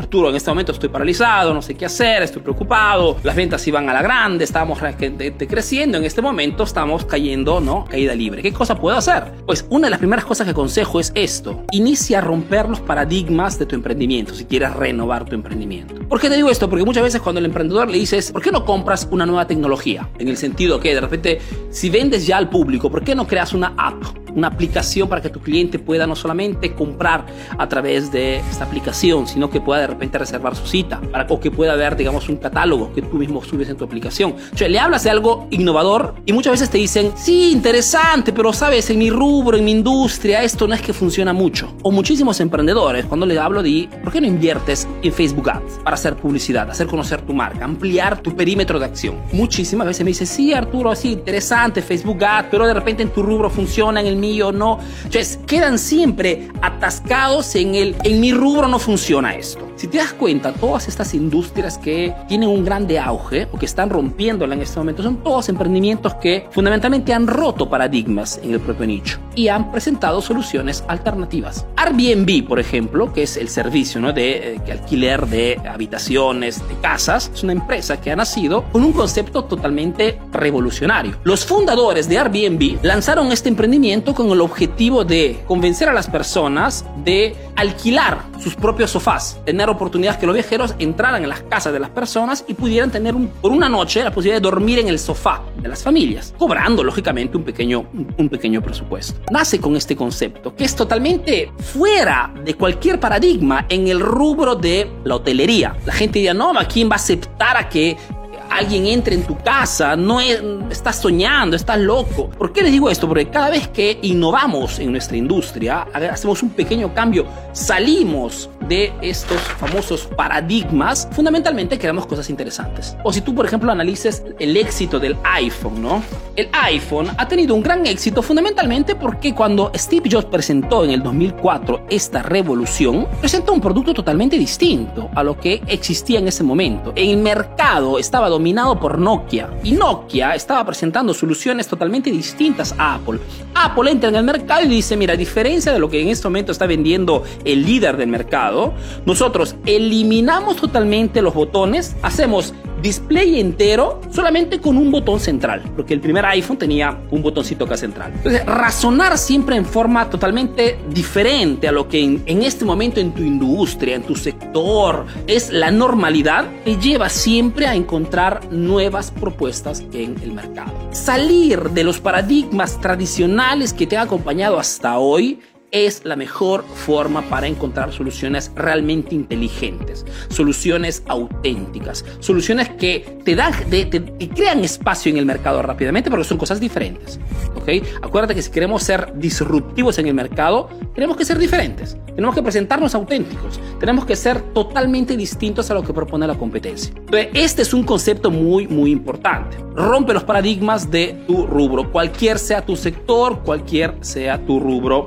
Arturo, en este momento estoy paralizado, no sé qué hacer, estoy preocupado, las ventas iban a la grande, estábamos creciendo, en este momento estamos cayendo, ¿no? Caída libre. ¿Qué cosa puedo hacer? Pues una de las primeras cosas que aconsejo es esto. Inicia a romper los paradigmas de tu emprendimiento si quieres renovar tu emprendimiento. ¿Por qué te digo esto? Porque muchas veces cuando el emprendedor le dices, ¿por qué no compras una nueva tecnología? En el sentido que de repente, si vendes ya al público, ¿por qué no creas una app? Una aplicación para que tu cliente pueda no solamente comprar a través de esta aplicación, sino que pueda de repente reservar su cita, para, o que pueda ver, digamos, un catálogo que tú mismo subes en tu aplicación. O sea, le hablas de algo innovador y muchas veces te dicen, sí, interesante, pero sabes, en mi rubro, en mi industria, esto no es que funciona mucho. O muchísimos emprendedores, cuando les hablo de, ¿por qué no inviertes en Facebook Ads para hacer publicidad, hacer conocer tu marca, ampliar tu perímetro de acción? Muchísimas veces me dicen, sí, Arturo, sí, interesante, Facebook Ads, pero de repente en tu rubro funciona, en el mío no. Entonces, quedan siempre atascados en el, en mi rubro no funciona esto. Si te das cuenta, todas estas industrias que tienen un grande auge o que están rompiéndola en este momento son todos emprendimientos que fundamentalmente han roto paradigmas en el propio nicho y han presentado soluciones alternativas. Airbnb, por ejemplo, que es el servicio ¿no? de eh, alquiler de habitaciones, de casas, es una empresa que ha nacido con un concepto totalmente revolucionario. Los fundadores de Airbnb lanzaron este emprendimiento con el objetivo de convencer a las personas de alquilar sus propios sofás, tener oportunidades que los viajeros entraran en las casas de las personas y pudieran tener por una noche la posibilidad de dormir en el sofá de las familias, cobrando lógicamente un pequeño, un pequeño presupuesto. Nace con este concepto que es totalmente fuera de cualquier paradigma en el rubro de la hotelería. La gente diría, no, ¿quién va a aceptar a que alguien entre en tu casa, no estás soñando, estás loco. ¿Por qué les digo esto? Porque cada vez que innovamos en nuestra industria, hacemos un pequeño cambio, salimos de estos famosos paradigmas, fundamentalmente creamos cosas interesantes. O si tú, por ejemplo, analices el éxito del iPhone, ¿no? El iPhone ha tenido un gran éxito fundamentalmente porque cuando Steve Jobs presentó en el 2004 esta revolución, presentó un producto totalmente distinto a lo que existía en ese momento. En el mercado estaba dominado por Nokia. Y Nokia estaba presentando soluciones totalmente distintas a Apple. Apple entra en el mercado y dice, mira, a diferencia de lo que en este momento está vendiendo el líder del mercado, nosotros eliminamos totalmente los botones, hacemos display entero solamente con un botón central, porque el primer iPhone tenía un botoncito acá central. Entonces, razonar siempre en forma totalmente diferente a lo que en, en este momento en tu industria, en tu sector, es la normalidad, te lleva siempre a encontrar nuevas propuestas en el mercado. Salir de los paradigmas tradicionales que te han acompañado hasta hoy es la mejor forma para encontrar soluciones realmente inteligentes, soluciones auténticas, soluciones que te dan, crean espacio en el mercado rápidamente porque son cosas diferentes. ¿ok? Acuérdate que si queremos ser disruptivos en el mercado, tenemos que ser diferentes, tenemos que presentarnos auténticos, tenemos que ser totalmente distintos a lo que propone la competencia. Entonces, este es un concepto muy, muy importante. Rompe los paradigmas de tu rubro, cualquier sea tu sector, cualquier sea tu rubro